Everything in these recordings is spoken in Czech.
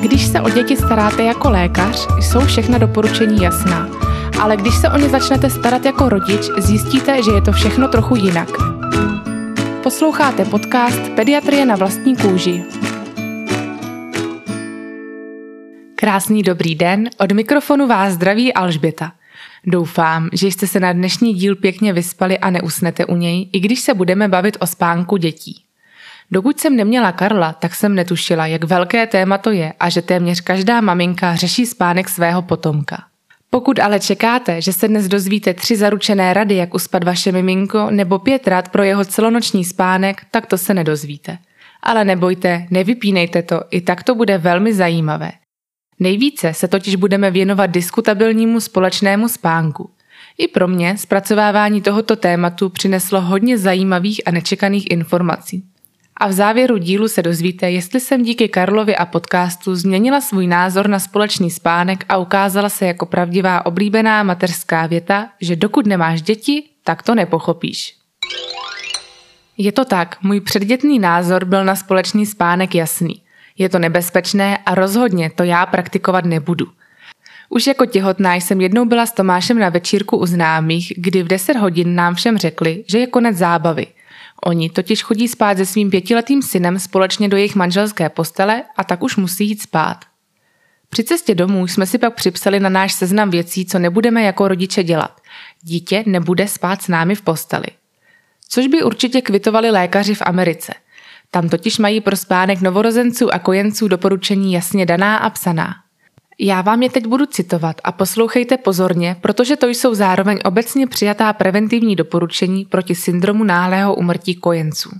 Když se o děti staráte jako lékař, jsou všechna doporučení jasná. Ale když se o ně začnete starat jako rodič, zjistíte, že je to všechno trochu jinak. Posloucháte podcast Pediatrie na vlastní kůži. Krásný dobrý den, od mikrofonu vás zdraví Alžběta. Doufám, že jste se na dnešní díl pěkně vyspali a neusnete u něj, i když se budeme bavit o spánku dětí. Dokud jsem neměla Karla, tak jsem netušila, jak velké téma to je a že téměř každá maminka řeší spánek svého potomka. Pokud ale čekáte, že se dnes dozvíte tři zaručené rady, jak uspat vaše miminko, nebo pět rad pro jeho celonoční spánek, tak to se nedozvíte. Ale nebojte, nevypínejte to, i tak to bude velmi zajímavé. Nejvíce se totiž budeme věnovat diskutabilnímu společnému spánku. I pro mě zpracovávání tohoto tématu přineslo hodně zajímavých a nečekaných informací. A v závěru dílu se dozvíte, jestli jsem díky Karlovi a podcastu změnila svůj názor na společný spánek a ukázala se jako pravdivá oblíbená mateřská věta, že dokud nemáš děti, tak to nepochopíš. Je to tak, můj předdětný názor byl na společný spánek jasný. Je to nebezpečné a rozhodně to já praktikovat nebudu. Už jako těhotná jsem jednou byla s Tomášem na večírku u známých, kdy v 10 hodin nám všem řekli, že je konec zábavy – Oni totiž chodí spát se svým pětiletým synem společně do jejich manželské postele a tak už musí jít spát. Při cestě domů jsme si pak připsali na náš seznam věcí, co nebudeme jako rodiče dělat. Dítě nebude spát s námi v posteli. Což by určitě kvitovali lékaři v Americe. Tam totiž mají pro spánek novorozenců a kojenců doporučení jasně daná a psaná. Já vám je teď budu citovat a poslouchejte pozorně, protože to jsou zároveň obecně přijatá preventivní doporučení proti syndromu náhlého umrtí kojenců.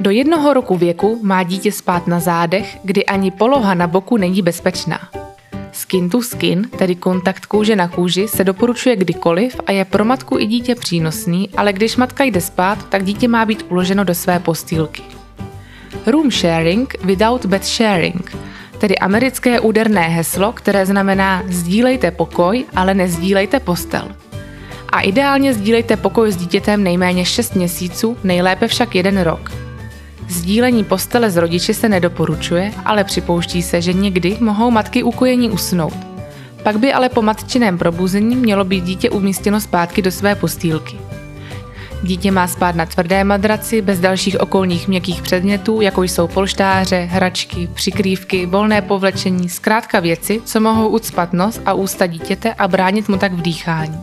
Do jednoho roku věku má dítě spát na zádech, kdy ani poloha na boku není bezpečná. Skin to skin, tedy kontakt kůže na kůži, se doporučuje kdykoliv a je pro matku i dítě přínosný, ale když matka jde spát, tak dítě má být uloženo do své postýlky. Room sharing without bed sharing – tedy americké úderné heslo, které znamená sdílejte pokoj, ale nezdílejte postel. A ideálně sdílejte pokoj s dítětem nejméně 6 měsíců, nejlépe však jeden rok. Sdílení postele s rodiči se nedoporučuje, ale připouští se, že někdy mohou matky ukojení usnout. Pak by ale po matčiném probuzení mělo být dítě umístěno zpátky do své postýlky. Dítě má spát na tvrdé madraci bez dalších okolních měkkých předmětů, jako jsou polštáře, hračky, přikrývky, volné povlečení, zkrátka věci, co mohou ucpat nos a ústa dítěte a bránit mu tak v dýchání.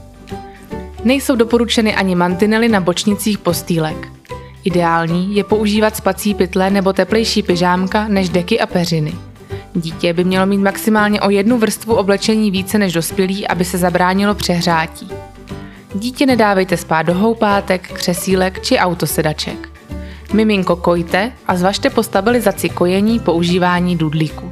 Nejsou doporučeny ani mantinely na bočnicích postýlek. Ideální je používat spací pytle nebo teplejší pyžámka než deky a peřiny. Dítě by mělo mít maximálně o jednu vrstvu oblečení více než dospělý, aby se zabránilo přehrátí. Dítě nedávejte spát do houpátek, křesílek či autosedaček. Miminko kojte a zvažte po stabilizaci kojení používání dudlíku.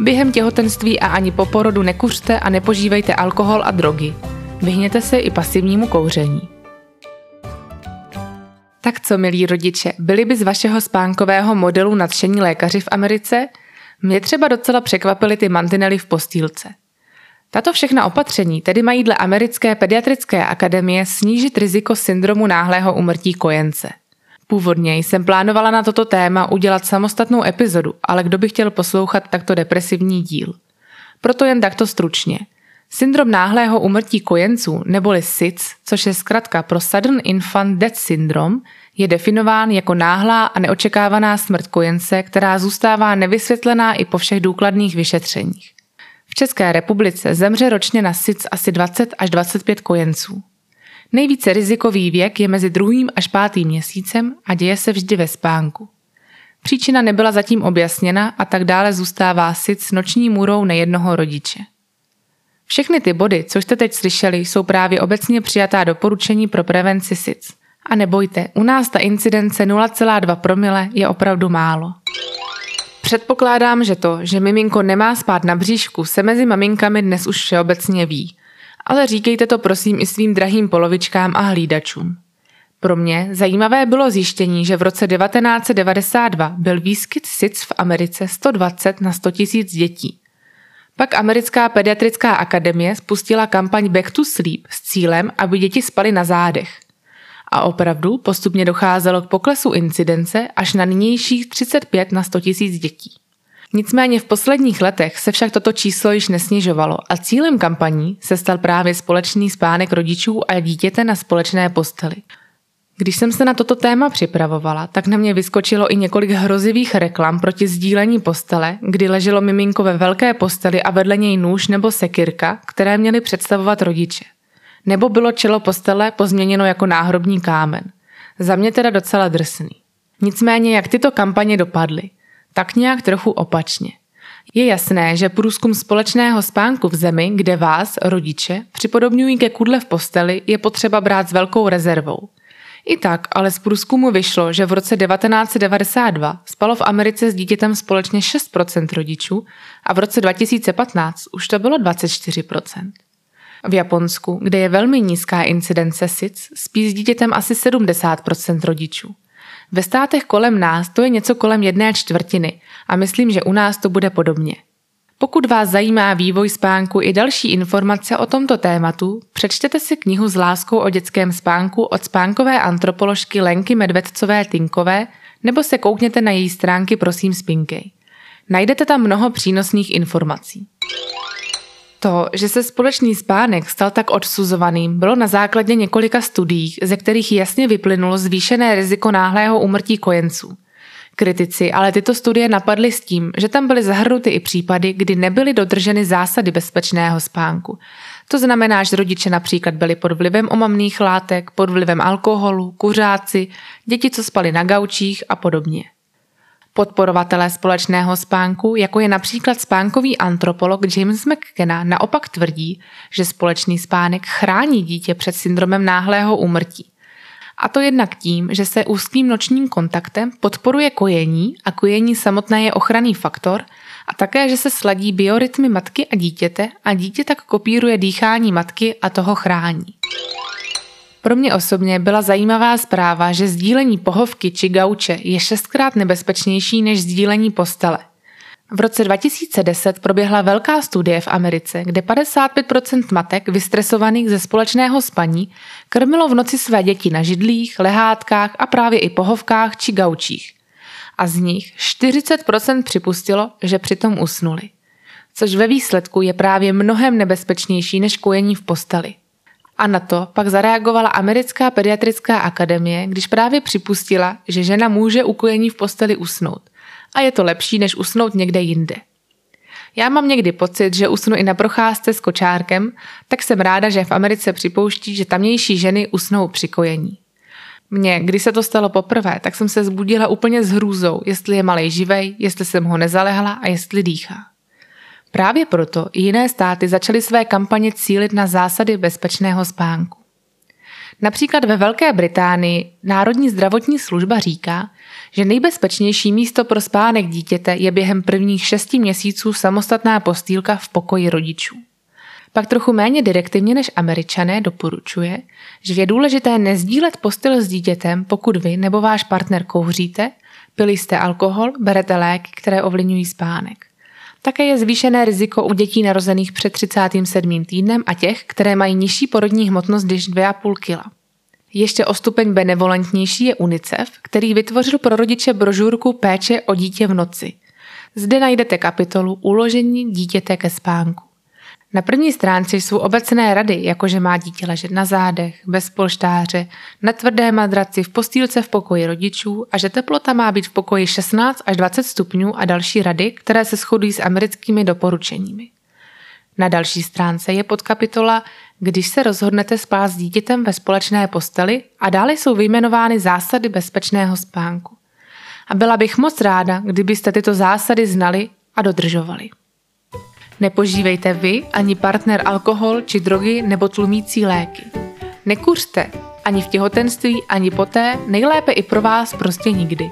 Během těhotenství a ani po porodu nekuřte a nepožívejte alkohol a drogy. Vyhněte se i pasivnímu kouření. Tak co, milí rodiče, byli by z vašeho spánkového modelu nadšení lékaři v Americe? Mě třeba docela překvapily ty mantinely v postýlce. Tato všechna opatření tedy mají dle Americké pediatrické akademie snížit riziko syndromu náhlého umrtí kojence. Původně jsem plánovala na toto téma udělat samostatnou epizodu, ale kdo by chtěl poslouchat takto depresivní díl. Proto jen takto stručně. Syndrom náhlého umrtí kojenců, neboli SIDS, což je zkratka pro Sudden Infant Death Syndrome, je definován jako náhlá a neočekávaná smrt kojence, která zůstává nevysvětlená i po všech důkladných vyšetřeních. V České republice zemře ročně na SIDS asi 20 až 25 kojenců. Nejvíce rizikový věk je mezi druhým až pátým měsícem a děje se vždy ve spánku. Příčina nebyla zatím objasněna a tak dále zůstává SIDS noční můrou nejednoho rodiče. Všechny ty body, co jste teď slyšeli, jsou právě obecně přijatá doporučení pro prevenci SIDS. A nebojte, u nás ta incidence 0,2 promile je opravdu málo. Předpokládám, že to, že miminko nemá spát na bříšku, se mezi maminkami dnes už všeobecně ví. Ale říkejte to prosím i svým drahým polovičkám a hlídačům. Pro mě zajímavé bylo zjištění, že v roce 1992 byl výskyt SIDS v Americe 120 na 100 000 dětí. Pak Americká pediatrická akademie spustila kampaň Back to Sleep s cílem, aby děti spaly na zádech a opravdu postupně docházelo k poklesu incidence až na nynějších 35 na 100 000 dětí. Nicméně v posledních letech se však toto číslo již nesnižovalo a cílem kampaní se stal právě společný spánek rodičů a dítěte na společné posteli. Když jsem se na toto téma připravovala, tak na mě vyskočilo i několik hrozivých reklam proti sdílení postele, kdy leželo miminko ve velké posteli a vedle něj nůž nebo sekirka, které měly představovat rodiče. Nebo bylo čelo postele pozměněno jako náhrobní kámen. Za mě teda docela drsný. Nicméně, jak tyto kampaně dopadly? Tak nějak trochu opačně. Je jasné, že průzkum společného spánku v zemi, kde vás, rodiče, připodobňují ke kudle v posteli, je potřeba brát s velkou rezervou – i tak ale z průzkumu vyšlo, že v roce 1992 spalo v Americe s dítětem společně 6% rodičů a v roce 2015 už to bylo 24%. V Japonsku, kde je velmi nízká incidence SIDS, spí s dítětem asi 70% rodičů. Ve státech kolem nás to je něco kolem jedné čtvrtiny a myslím, že u nás to bude podobně – pokud vás zajímá vývoj spánku i další informace o tomto tématu, přečtěte si knihu s láskou o dětském spánku od spánkové antropoložky Lenky Medvedcové Tinkové nebo se koukněte na její stránky Prosím spinkej. Najdete tam mnoho přínosných informací. To, že se společný spánek stal tak odsuzovaným, bylo na základě několika studií, ze kterých jasně vyplynulo zvýšené riziko náhlého úmrtí kojenců. Kritici ale tyto studie napadly s tím, že tam byly zahrnuty i případy, kdy nebyly dodrženy zásady bezpečného spánku. To znamená, že rodiče například byli pod vlivem omamných látek, pod vlivem alkoholu, kuřáci, děti, co spali na gaučích a podobně. Podporovatelé společného spánku, jako je například spánkový antropolog James McKenna, naopak tvrdí, že společný spánek chrání dítě před syndromem náhlého úmrtí. A to jednak tím, že se úzkým nočním kontaktem podporuje kojení a kojení samotné je ochranný faktor a také, že se sladí biorytmy matky a dítěte a dítě tak kopíruje dýchání matky a toho chrání. Pro mě osobně byla zajímavá zpráva, že sdílení pohovky či gauče je šestkrát nebezpečnější než sdílení postele – v roce 2010 proběhla velká studie v Americe, kde 55% matek vystresovaných ze společného spaní krmilo v noci své děti na židlích, lehátkách a právě i pohovkách či gaučích. A z nich 40% připustilo, že přitom usnuli. Což ve výsledku je právě mnohem nebezpečnější než kojení v posteli. A na to pak zareagovala Americká pediatrická akademie, když právě připustila, že žena může u kojení v posteli usnout a je to lepší, než usnout někde jinde. Já mám někdy pocit, že usnu i na procházce s kočárkem, tak jsem ráda, že v Americe připouští, že tamnější ženy usnou při kojení. Mně, když se to stalo poprvé, tak jsem se zbudila úplně s hrůzou, jestli je malej živej, jestli jsem ho nezalehla a jestli dýchá. Právě proto i jiné státy začaly své kampaně cílit na zásady bezpečného spánku. Například ve Velké Británii Národní zdravotní služba říká, že nejbezpečnější místo pro spánek dítěte je během prvních šesti měsíců samostatná postýlka v pokoji rodičů. Pak trochu méně direktivně než američané doporučuje, že je důležité nezdílet postel s dítětem, pokud vy nebo váš partner kouříte, pili jste alkohol, berete léky, které ovlivňují spánek. Také je zvýšené riziko u dětí narozených před 37. týdnem a těch, které mají nižší porodní hmotnost než 2,5 kg. Ještě o stupeň benevolentnější je UNICEF, který vytvořil pro rodiče brožurku Péče o dítě v noci. Zde najdete kapitolu Uložení dítěte ke spánku. Na první stránce jsou obecné rady, jako že má dítě ležet na zádech, bez polštáře, na tvrdé madraci, v postýlce v pokoji rodičů a že teplota má být v pokoji 16 až 20 stupňů a další rady, které se shodují s americkými doporučeními. Na další stránce je podkapitola Když se rozhodnete spát s dítětem ve společné posteli a dále jsou vyjmenovány zásady bezpečného spánku. A byla bych moc ráda, kdybyste tyto zásady znali a dodržovali. Nepožívejte vy ani partner alkohol či drogy nebo tlumící léky. Nekuřte ani v těhotenství, ani poté, nejlépe i pro vás prostě nikdy.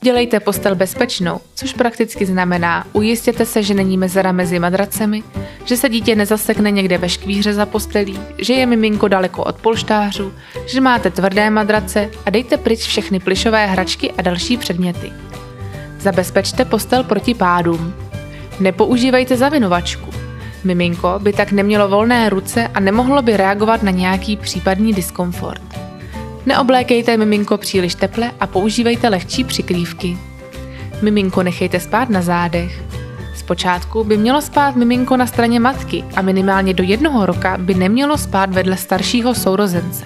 Dělejte postel bezpečnou, což prakticky znamená ujistěte se, že není mezera mezi madracemi, že se dítě nezasekne někde ve škvíře za postelí, že je miminko daleko od polštářů, že máte tvrdé madrace a dejte pryč všechny plišové hračky a další předměty. Zabezpečte postel proti pádům. Nepoužívejte zavinovačku. Miminko by tak nemělo volné ruce a nemohlo by reagovat na nějaký případný diskomfort. Neoblékejte miminko příliš teple a používejte lehčí přikrývky. Miminko nechejte spát na zádech. Zpočátku by mělo spát miminko na straně matky a minimálně do jednoho roka by nemělo spát vedle staršího sourozence.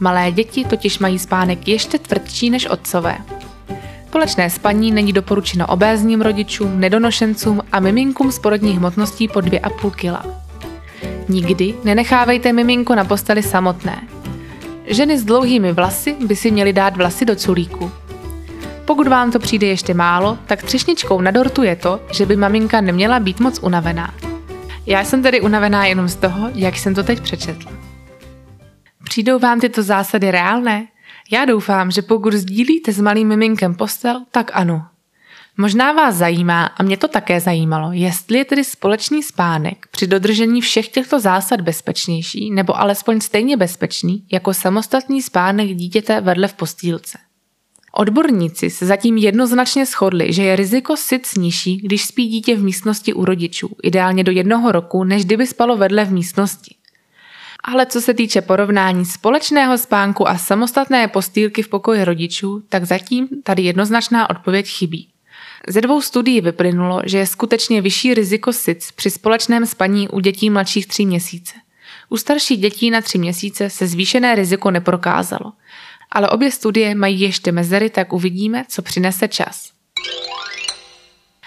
Malé děti totiž mají spánek ještě tvrdší než otcové. Společné spaní není doporučeno obézním rodičům, nedonošencům a miminkům s porodní hmotností po 2,5 kg. Nikdy nenechávejte miminko na posteli samotné. Ženy s dlouhými vlasy by si měly dát vlasy do culíku. Pokud vám to přijde ještě málo, tak třešničkou na dortu je to, že by maminka neměla být moc unavená. Já jsem tedy unavená jenom z toho, jak jsem to teď přečetla. Přijdou vám tyto zásady reálné? Já doufám, že pokud sdílíte s malým miminkem postel, tak ano. Možná vás zajímá, a mě to také zajímalo, jestli je tedy společný spánek při dodržení všech těchto zásad bezpečnější nebo alespoň stejně bezpečný jako samostatný spánek dítěte vedle v postýlce. Odborníci se zatím jednoznačně shodli, že je riziko sic nižší, když spí dítě v místnosti u rodičů, ideálně do jednoho roku, než kdyby spalo vedle v místnosti. Ale co se týče porovnání společného spánku a samostatné postýlky v pokoji rodičů, tak zatím tady jednoznačná odpověď chybí. Ze dvou studií vyplynulo, že je skutečně vyšší riziko SIDS při společném spaní u dětí mladších 3 měsíce. U starších dětí na 3 měsíce se zvýšené riziko neprokázalo. Ale obě studie mají ještě mezery, tak uvidíme, co přinese čas.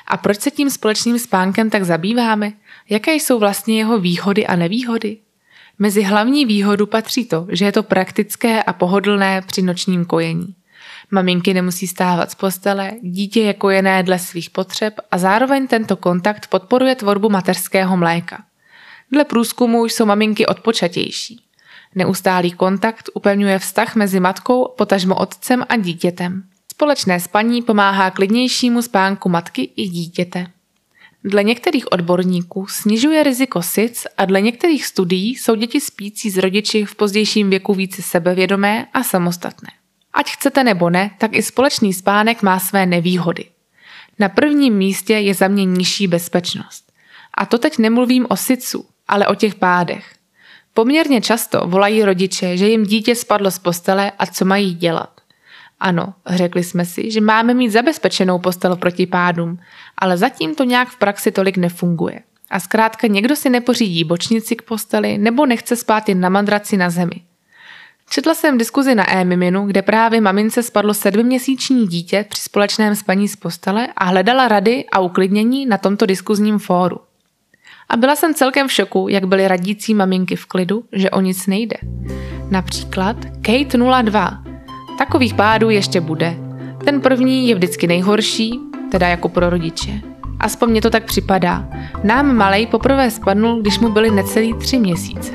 A proč se tím společným spánkem tak zabýváme? Jaké jsou vlastně jeho výhody a nevýhody? Mezi hlavní výhodu patří to, že je to praktické a pohodlné při nočním kojení. Maminky nemusí stávat z postele, dítě je kojené dle svých potřeb a zároveň tento kontakt podporuje tvorbu mateřského mléka. Dle průzkumu jsou maminky odpočatější. Neustálý kontakt upevňuje vztah mezi matkou, potažmo otcem a dítětem. Společné spaní pomáhá klidnějšímu spánku matky i dítěte. Dle některých odborníků snižuje riziko SIDS a dle některých studií jsou děti spící s rodiči v pozdějším věku více sebevědomé a samostatné. Ať chcete nebo ne, tak i společný spánek má své nevýhody. Na prvním místě je za mě nižší bezpečnost. A to teď nemluvím o sicu, ale o těch pádech. Poměrně často volají rodiče, že jim dítě spadlo z postele a co mají dělat. Ano, řekli jsme si, že máme mít zabezpečenou postel proti pádům, ale zatím to nějak v praxi tolik nefunguje. A zkrátka někdo si nepořídí bočnici k posteli nebo nechce spát jen na madraci na zemi. Četla jsem diskuzi na e-miminu, kde právě mamince spadlo sedmiměsíční dítě při společném spaní z postele a hledala rady a uklidnění na tomto diskuzním fóru. A byla jsem celkem v šoku, jak byly radící maminky v klidu, že o nic nejde. Například Kate 02. Takových pádů ještě bude. Ten první je vždycky nejhorší, teda jako pro rodiče. Aspoň mě to tak připadá. Nám malej poprvé spadnul, když mu byly necelý tři měsíce.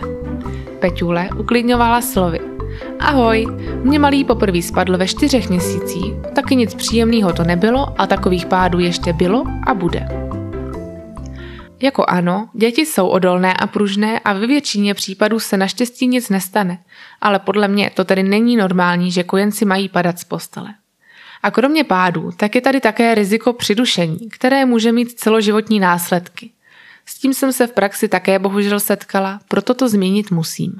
Peťule uklidňovala slovy. Ahoj, mě malý poprvé spadl ve čtyřech měsících, taky nic příjemného to nebylo a takových pádů ještě bylo a bude. Jako ano, děti jsou odolné a pružné a ve většině případů se naštěstí nic nestane, ale podle mě to tedy není normální, že kojenci mají padat z postele. A kromě pádů, tak je tady také riziko přidušení, které může mít celoživotní následky. S tím jsem se v praxi také bohužel setkala, proto to zmínit musím.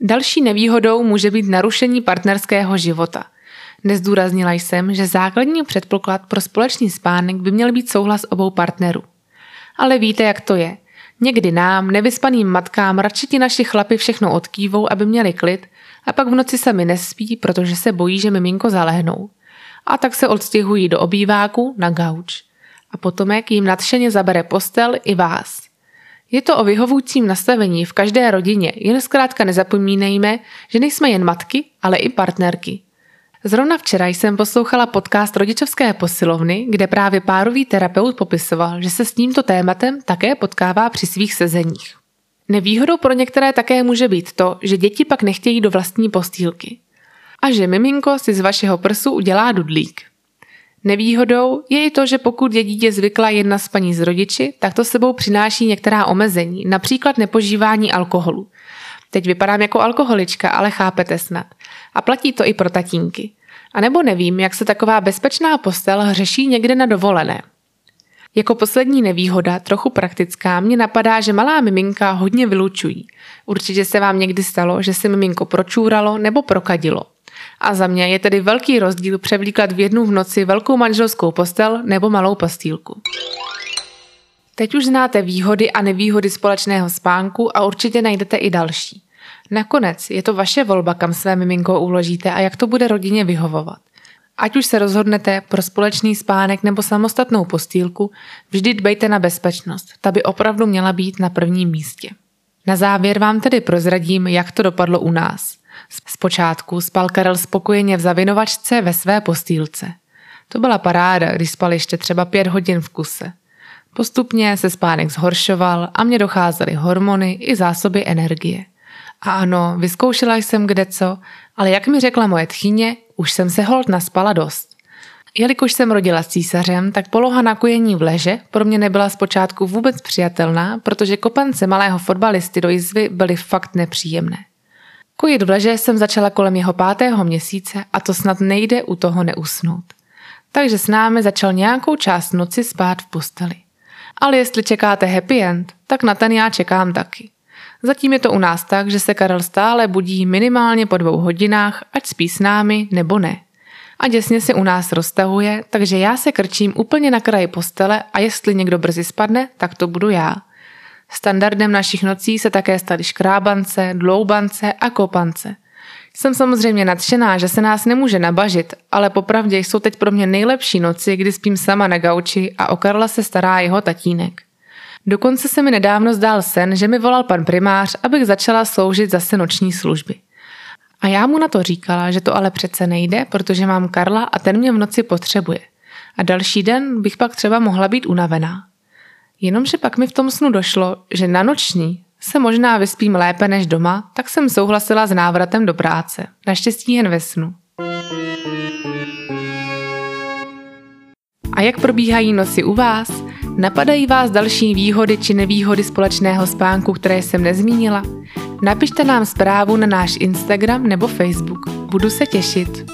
Další nevýhodou může být narušení partnerského života. Nezdůraznila jsem, že základní předpoklad pro společný spánek by měl být souhlas obou partnerů. Ale víte, jak to je. Někdy nám, nevyspaným matkám, radši ti naši chlapi všechno odkývou, aby měli klid, a pak v noci sami nespí, protože se bojí, že miminko zalehnou. A tak se odstěhují do obýváku na gauč. A potomek jim nadšeně zabere postel i vás. Je to o vyhovujícím nastavení v každé rodině, jen zkrátka nezapomínejme, že nejsme jen matky, ale i partnerky. Zrovna včera jsem poslouchala podcast rodičovské posilovny, kde právě párový terapeut popisoval, že se s tímto tématem také potkává při svých sezeních. Nevýhodou pro některé také může být to, že děti pak nechtějí do vlastní postýlky. A že miminko si z vašeho prsu udělá dudlík. Nevýhodou je i to, že pokud je dítě zvykla jedna spaní s rodiči, tak to sebou přináší některá omezení, například nepožívání alkoholu. Teď vypadám jako alkoholička, ale chápete snad. A platí to i pro tatínky. A nebo nevím, jak se taková bezpečná postel řeší někde na dovolené. Jako poslední nevýhoda, trochu praktická, mě napadá, že malá miminka hodně vylučují. Určitě se vám někdy stalo, že se miminko pročůralo nebo prokadilo. A za mě je tedy velký rozdíl převlíklat v jednu v noci velkou manželskou postel nebo malou postýlku. Teď už znáte výhody a nevýhody společného spánku a určitě najdete i další. Nakonec je to vaše volba, kam své miminko uložíte a jak to bude rodině vyhovovat. Ať už se rozhodnete pro společný spánek nebo samostatnou postýlku, vždy dbejte na bezpečnost. Ta by opravdu měla být na prvním místě. Na závěr vám tedy prozradím, jak to dopadlo u nás. Zpočátku spal Karel spokojeně v zavinovačce ve své postýlce. To byla paráda, když spal ještě třeba pět hodin v kuse. Postupně se spánek zhoršoval a mě docházely hormony i zásoby energie. A ano, vyzkoušela jsem kde co, ale jak mi řekla moje tchyně, už jsem se hold naspala dost. Jelikož jsem rodila s císařem, tak poloha na kojení v leže pro mě nebyla zpočátku vůbec přijatelná, protože kopance malého fotbalisty do jizvy byly fakt nepříjemné. Kojit v leže jsem začala kolem jeho pátého měsíce a to snad nejde u toho neusnout. Takže s námi začal nějakou část noci spát v posteli. Ale jestli čekáte happy end, tak na ten já čekám taky. Zatím je to u nás tak, že se Karel stále budí minimálně po dvou hodinách, ať spí s námi nebo ne. A děsně se u nás roztahuje, takže já se krčím úplně na kraji postele a jestli někdo brzy spadne, tak to budu já. Standardem našich nocí se také staly škrábance, dloubance a kopance. Jsem samozřejmě nadšená, že se nás nemůže nabažit, ale popravdě jsou teď pro mě nejlepší noci, kdy spím sama na gauči a o Karla se stará jeho tatínek. Dokonce se mi nedávno zdál sen, že mi volal pan primář, abych začala sloužit zase noční služby. A já mu na to říkala, že to ale přece nejde, protože mám Karla a ten mě v noci potřebuje. A další den bych pak třeba mohla být unavená. Jenomže pak mi v tom snu došlo, že na noční se možná vyspím lépe než doma, tak jsem souhlasila s návratem do práce. Naštěstí jen ve snu. A jak probíhají nosy u vás? Napadají vás další výhody či nevýhody společného spánku, které jsem nezmínila? Napište nám zprávu na náš Instagram nebo Facebook. Budu se těšit.